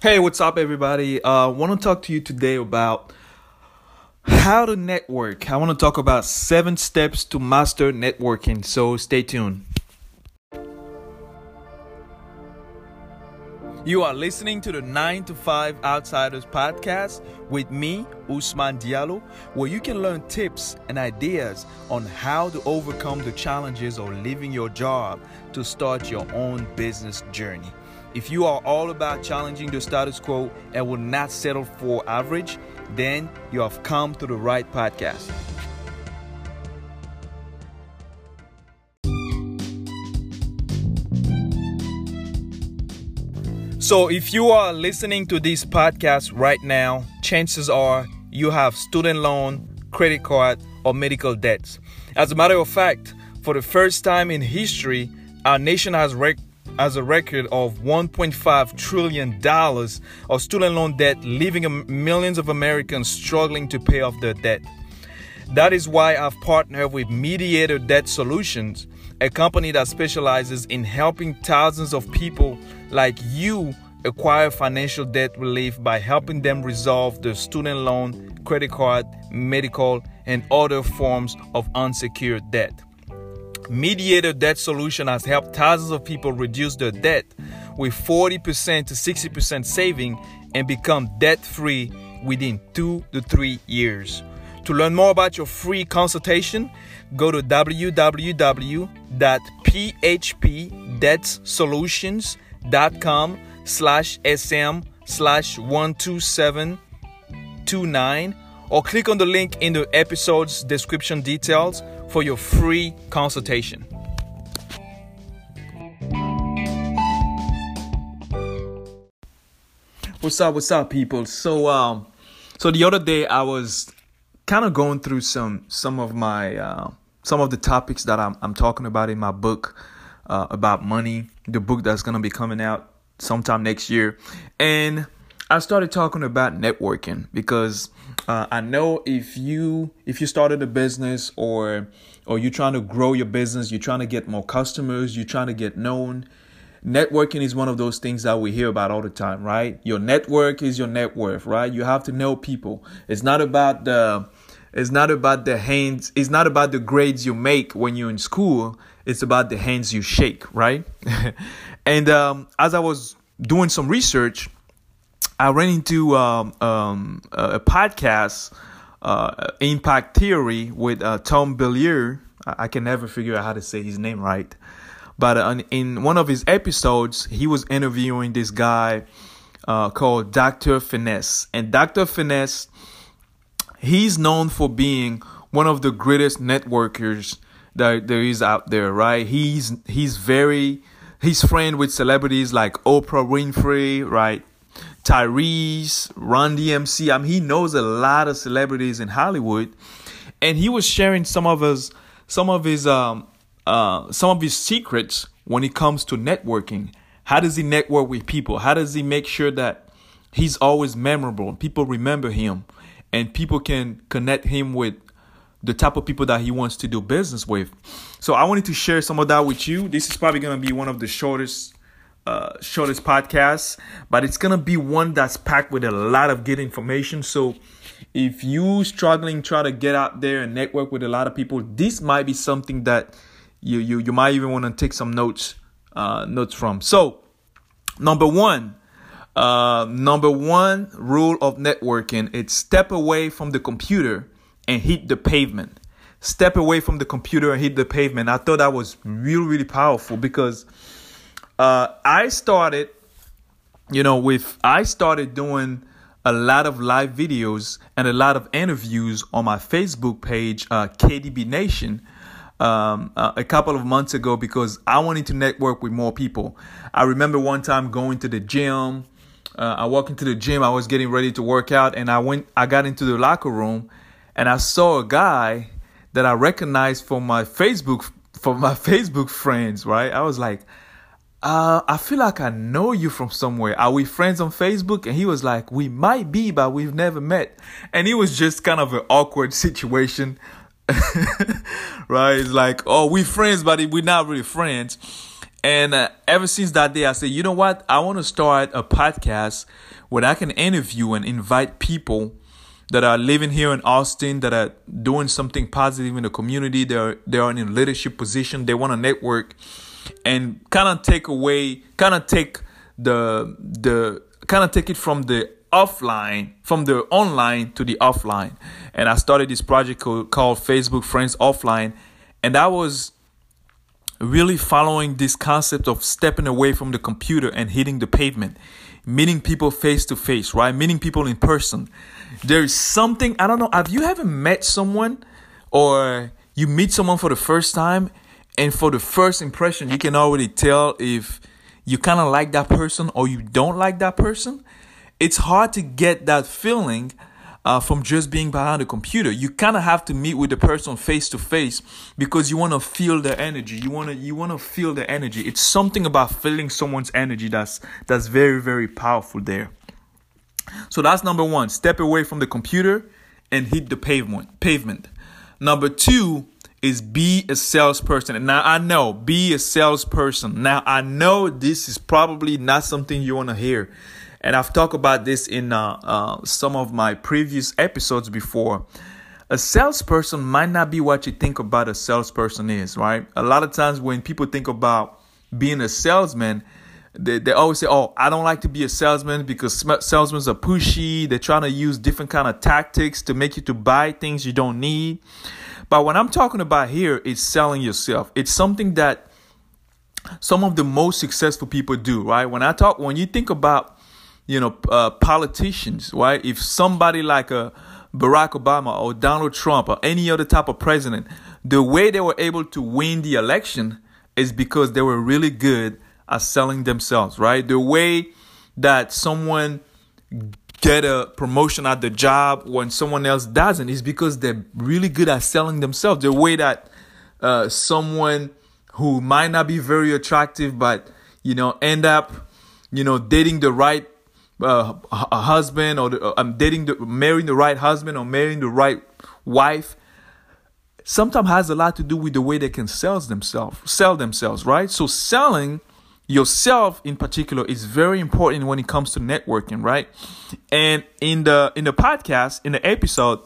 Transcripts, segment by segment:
Hey, what's up, everybody? I uh, want to talk to you today about how to network. I want to talk about seven steps to master networking. So stay tuned. You are listening to the 9 to 5 Outsiders podcast with me, Usman Diallo, where you can learn tips and ideas on how to overcome the challenges of leaving your job to start your own business journey. If you are all about challenging the status quo and will not settle for average, then you have come to the right podcast. So, if you are listening to this podcast right now, chances are you have student loan, credit card, or medical debts. As a matter of fact, for the first time in history, our nation has rec- has a record of $1.5 trillion of student loan debt, leaving millions of Americans struggling to pay off their debt. That is why I've partnered with Mediator Debt Solutions, a company that specializes in helping thousands of people like you acquire financial debt relief by helping them resolve their student loan, credit card, medical, and other forms of unsecured debt. Mediator Debt Solution has helped thousands of people reduce their debt with 40% to 60% saving and become debt free within two to three years. To learn more about your free consultation, go to www.phpdebtsolutions.com slash sm slash 12729 or click on the link in the episode's description details for your free consultation. What's up? What's up, people? So, um, so the other day I was kind of going through some some of my uh, some of the topics that I'm I'm talking about in my book uh, about money, the book that's gonna be coming out sometime next year, and I started talking about networking because uh, I know if you if you started a business or or you're trying to grow your business, you're trying to get more customers, you're trying to get known. Networking is one of those things that we hear about all the time, right? Your network is your net worth, right? You have to know people. It's not about the it's not about the hands, it's not about the grades you make when you're in school. It's about the hands you shake, right? and um, as I was doing some research, I ran into um, um, a podcast, uh, Impact Theory, with uh, Tom Bilyeu. I can never figure out how to say his name right. But uh, in one of his episodes, he was interviewing this guy uh, called Dr. Finesse. And Dr. Finesse, he's known for being one of the greatest networkers that there is out there, right? He's he's very he's friend with celebrities like Oprah Winfrey, right? Tyrese, Run-DMC. I mean, he knows a lot of celebrities in Hollywood, and he was sharing some of his some of his um uh some of his secrets when it comes to networking. How does he network with people? How does he make sure that he's always memorable? People remember him, and people can connect him with the type of people that he wants to do business with. So I wanted to share some of that with you. This is probably going to be one of the shortest uh, shortest podcast, but it's gonna be one that's packed with a lot of good information. So if you struggling try to get out there and network with a lot of people, this might be something that you you you might even want to take some notes uh, notes from. So number one. Uh, number one rule of networking it's step away from the computer and hit the pavement step away from the computer and hit the pavement i thought that was really really powerful because uh, I started, you know, with I started doing a lot of live videos and a lot of interviews on my Facebook page, uh, KDB Nation, um, uh, a couple of months ago because I wanted to network with more people. I remember one time going to the gym. Uh, I walked into the gym. I was getting ready to work out, and I went. I got into the locker room, and I saw a guy that I recognized from my Facebook from my Facebook friends. Right? I was like, uh, I feel like I know you from somewhere. Are we friends on Facebook? And he was like, we might be, but we've never met. And it was just kind of an awkward situation. right? It's like, oh, we friends, but we're not really friends. And uh, ever since that day, I said, you know what? I want to start a podcast where I can interview and invite people that are living here in Austin, that are doing something positive in the community. They're they are in a leadership position. They want to network and kind of take away, kind of take the the kind of take it from the offline, from the online to the offline. And I started this project called, called Facebook Friends Offline, and i was really following this concept of stepping away from the computer and hitting the pavement, meeting people face to face, right? Meeting people in person. There's something, I don't know, have you ever met someone or you meet someone for the first time and for the first impression, you can already tell if you kind of like that person or you don't like that person? It's hard to get that feeling uh, from just being behind a computer. You kind of have to meet with the person face to face because you want to feel their energy. You want to you want to feel their energy. It's something about feeling someone's energy that's that's very very powerful there. So that's number one. Step away from the computer and hit the pavement. Pavement. Number two is be a salesperson. And now I know, be a salesperson. Now I know this is probably not something you want to hear and I've talked about this in uh, uh, some of my previous episodes before. A salesperson might not be what you think about a salesperson is, right? A lot of times when people think about being a salesman, they, they always say, "Oh, I don't like to be a salesman because salesmen are pushy. They're trying to use different kind of tactics to make you to buy things you don't need." But what I'm talking about here is selling yourself. It's something that some of the most successful people do, right? When I talk, when you think about you know, uh, politicians, right? If somebody like a Barack Obama or Donald Trump or any other type of president, the way they were able to win the election is because they were really good at selling themselves, right? The way that someone get a promotion at the job when someone else doesn't is because they're really good at selling themselves. The way that uh, someone who might not be very attractive, but you know, end up, you know, dating the right uh, a husband or the, I'm dating the marrying the right husband or marrying the right wife sometimes has a lot to do with the way they can sell themselves sell themselves right so selling yourself in particular is very important when it comes to networking right and in the in the podcast in the episode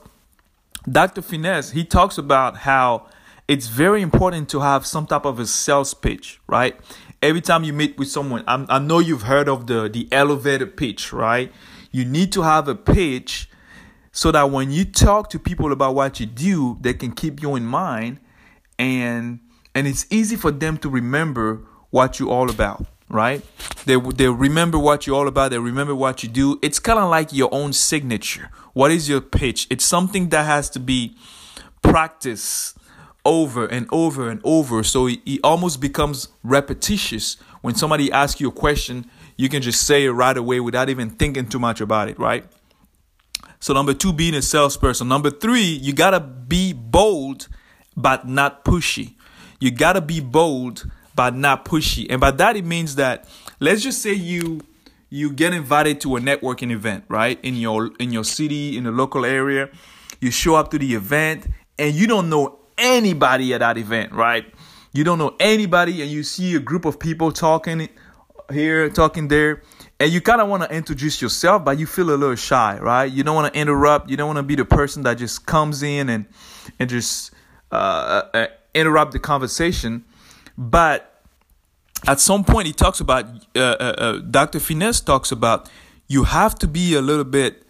dr finesse he talks about how it's very important to have some type of a sales pitch right every time you meet with someone, I'm, i know you've heard of the the elevator pitch, right? You need to have a pitch so that when you talk to people about what you do, they can keep you in mind, and and it's easy for them to remember what you're all about, right? They they remember what you're all about. They remember what you do. It's kind of like your own signature. What is your pitch? It's something that has to be practiced over and over and over. So it, it almost becomes repetitious. When somebody asks you a question, you can just say it right away without even thinking too much about it, right? So, number two, being a salesperson. Number three, you gotta be bold, but not pushy. You gotta be bold, but not pushy. And by that, it means that let's just say you you get invited to a networking event, right? In your in your city, in the local area, you show up to the event and you don't know anybody at that event, right? You don't know anybody, and you see a group of people talking here, talking there, and you kind of want to introduce yourself, but you feel a little shy, right? You don't want to interrupt. You don't want to be the person that just comes in and and just uh, uh, uh interrupt the conversation. But at some point, he talks about uh, uh, uh Dr. Finesse talks about you have to be a little bit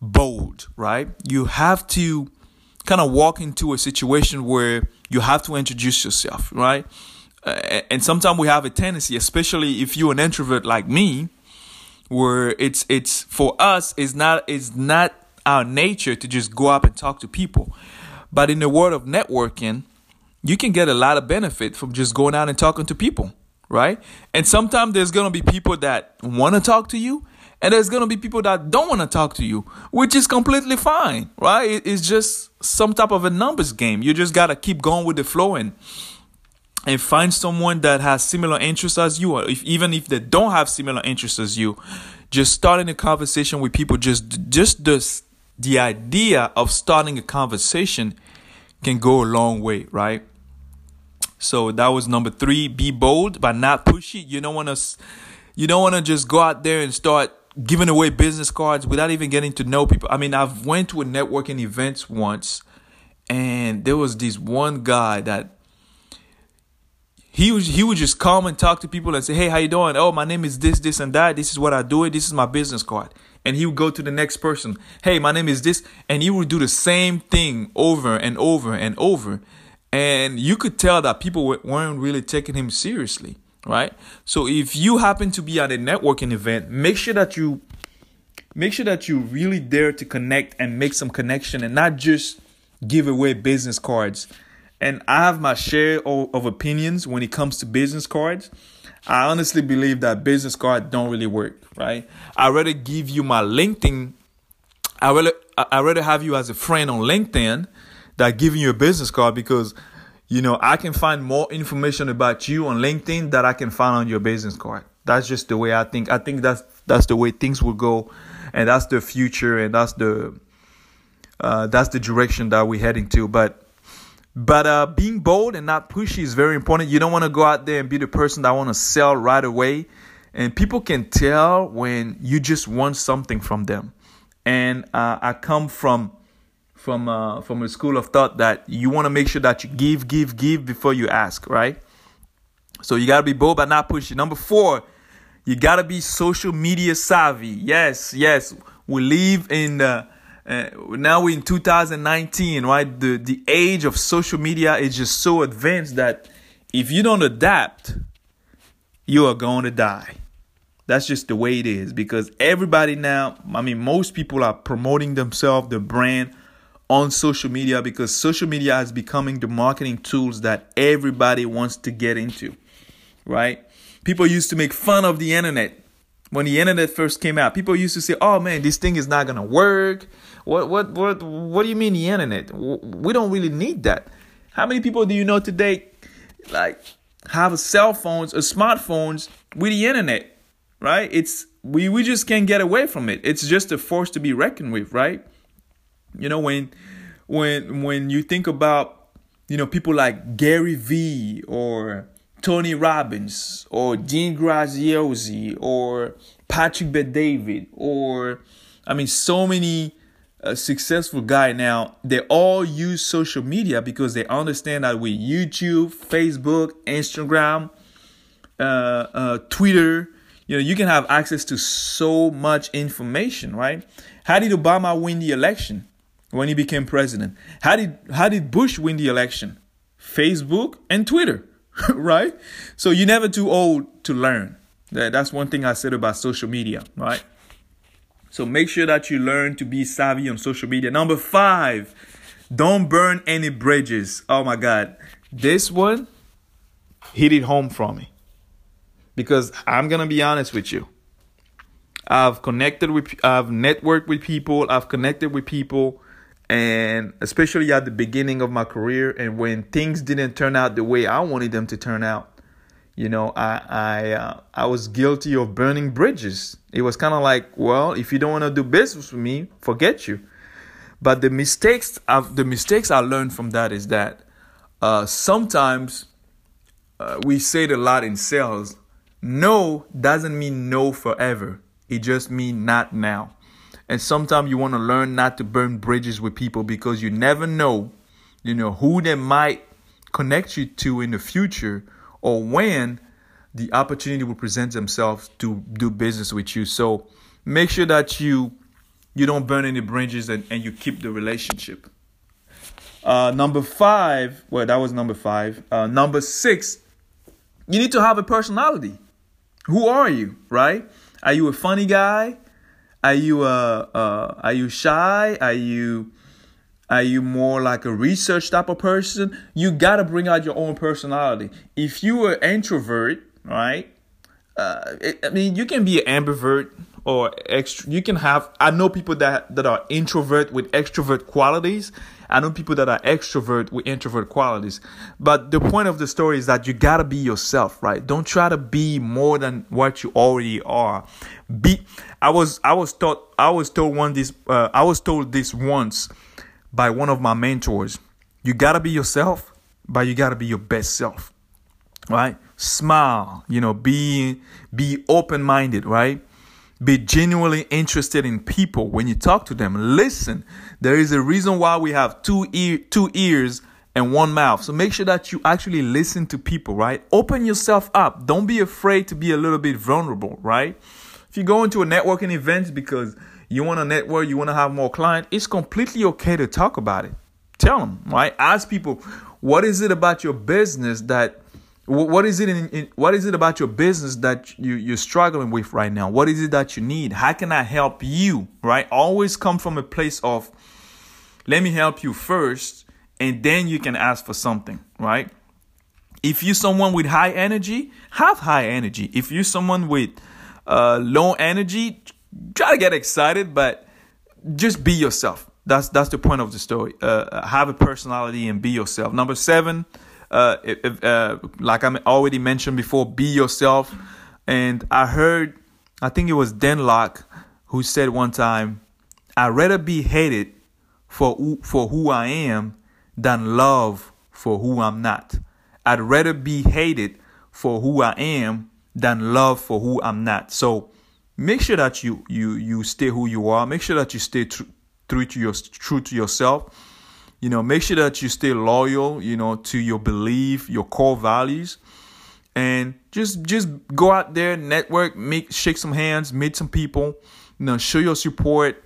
bold, right? You have to kind of walk into a situation where you have to introduce yourself, right? Uh, and sometimes we have a tendency, especially if you're an introvert like me, where it's it's for us it's not it's not our nature to just go up and talk to people. But in the world of networking, you can get a lot of benefit from just going out and talking to people, right? And sometimes there's gonna be people that want to talk to you, and there's to be people that don't want to talk to you, which is completely fine, right? It's just some type of a numbers game. You just got to keep going with the flow and and find someone that has similar interests as you or if even if they don't have similar interests as you just starting a conversation with people just just this the idea of starting a conversation can go a long way right So that was number three. Be bold, but not pushy. You don't want to, you don't want to just go out there and start giving away business cards without even getting to know people. I mean, I've went to a networking event once, and there was this one guy that he was he would just come and talk to people and say, "Hey, how you doing? Oh, my name is this, this, and that. This is what I do. This is my business card." And he would go to the next person. "Hey, my name is this," and he would do the same thing over and over and over. And you could tell that people weren't really taking him seriously, right? So if you happen to be at a networking event, make sure that you make sure that you really dare to connect and make some connection and not just give away business cards and I have my share of, opinions when it comes to business cards. I honestly believe that business cards don't really work, right? I rather give you my LinkedIn. I rather I rather have you as a friend on LinkedIn than giving you a business card because you know I can find more information about you on LinkedIn that I can find on your business card. That's just the way I think. I think that's that's the way things will go, and that's the future, and that's the uh, that's the direction that we're heading to. But but uh, being bold and not pushy is very important. You don't want to go out there and be the person that want to sell right away. And people can tell when you just want something from them. And uh, I come from from uh, from a school of thought that you want to make sure that you give, give, give before you ask, right? So you gotta be bold but not pushy. Number four, you gotta be social media savvy. Yes, yes. We live in the uh, now we're in 2019, right? The the age of social media is just so advanced that if you don't adapt, you are going to die. That's just the way it is because everybody now, I mean, most people are promoting themselves, the brand on social media because social media is becoming the marketing tools that everybody wants to get into, right? People used to make fun of the internet when the internet first came out. People used to say, "Oh man, this thing is not to work." What what what what do you mean the internet? We don't really need that. How many people do you know today like have cell phones or smartphones with the internet? Right? It's we we just can't get away from it. It's just a force to be reckoned with, right? You know when when when you think about you know people like Gary Vee or Tony Robbins or Dean Graziosi or Patrick Bet-David or I mean so many a successful guy now, they all use social media because they understand that with YouTube, Facebook, Instagram, uh, uh, Twitter, you know, you can have access to so much information, right? How did Obama win the election when he became president? How did how did Bush win the election? Facebook and Twitter, right? So you're never too old to learn. That's one thing I said about social media, right? So make sure that you learn to be savvy on social media. Number five, don't burn any bridges. Oh my God. This one hit it home for me. Because I'm going to be honest with you. I've connected with, I've networked with people, I've connected with people, and especially at the beginning of my career, and when things didn't turn out the way I wanted them to turn out, you know i i uh, i was guilty of burning bridges. It was kind of like well if you don't want to do business with me forget you. But the mistakes I've, the mistakes i learned from that is that uh, sometimes uh, we say it a lot in sales no doesn't mean no forever. It just means not now and sometimes you want to learn not to burn bridges with people because you never know you know who they might connect you to in the future or when the opportunity will present themselves to do business with you. So make sure that you you don't burn any bridges and, and you keep the relationship. Uh, number five, well, that was number five. Uh, number six, you need to have a personality. Who are you, right? Are you a funny guy? Are you uh, uh are you shy? Are you are you more like a research type of person? You got to bring out your own personality. If you are introvert, right? Uh, it, I mean, you can be an ambivert or extra. You can have. I know people that that are introvert with extrovert qualities. I know people that are extrovert with introvert qualities. But the point of the story is that you gotta be yourself, right? Don't try to be more than what you already are. Be. I was. I was taught. I was told one this. Uh, I was told this once by one of my mentors. You gotta be yourself, but you got to be your best self. Right? Smile, you know, be be open-minded, right? Be genuinely interested in people when you talk to them. Listen. There is a reason why we have two ear two ears and one mouth. So make sure that you actually listen to people, right? Open yourself up. Don't be afraid to be a little bit vulnerable, right? If you go into a networking event because you want to network, you want to have more clients, it's completely okay to talk about it. Tell them, right? Ask people, what is it about your business that what is it in, in, what is it about your business that you, you're struggling with right now what is it that you need how can i help you right always come from a place of let me help you first and then you can ask for something, right? If you're someone with high energy, have high energy. If you're someone with uh, low energy, try to get excited, but just be yourself. That's that's the point of the story. Uh, have a personality and be yourself. Number seven, uh, if, uh, like I already mentioned before, be yourself. And I heard, I think it was Dan Lok who said one time, "I'd rather be hated for for who I am than love for who I'm not. I'd rather be hated for who I am than love for who I'm not. So make sure that you you you stay who you are. Make sure that you stay tr- true to your true to yourself. You know, make sure that you stay loyal. You know, to your belief, your core values, and just just go out there, network, make shake some hands, meet some people. You know, show your support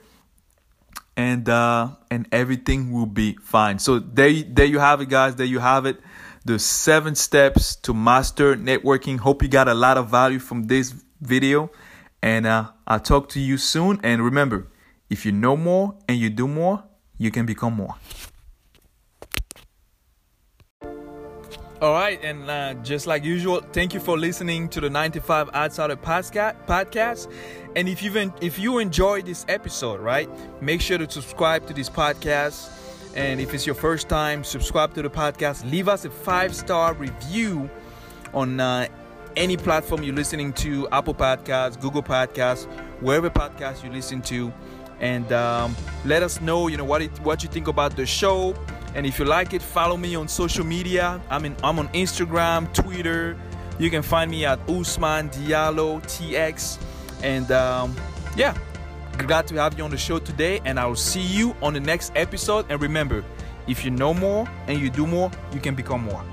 and uh, and everything will be fine. So there, there you have it, guys. There you have it. The seven steps to master networking. Hope you got a lot of value from this video, and uh, I'll talk to you soon. And remember, if you know more and you do more, you can become more. All right, and uh, just like usual, thank you for listening to the 95 Outsider podcast. And if you if you enjoyed this episode, right, make sure to subscribe to this podcast. And if it's your first time, subscribe to the podcast. Leave us a five star review on uh, any platform you're listening to Apple Podcasts, Google Podcasts, wherever podcast you listen to. And um, let us know, you know, what, it, what you think about the show and if you like it, follow me on social media. I'm in I'm on Instagram, Twitter. You can find me at Usman Diallo TX. And um, yeah, glad to have you on the show today. And I will see you on the next episode. And remember, if you know more and you do more, you can become more.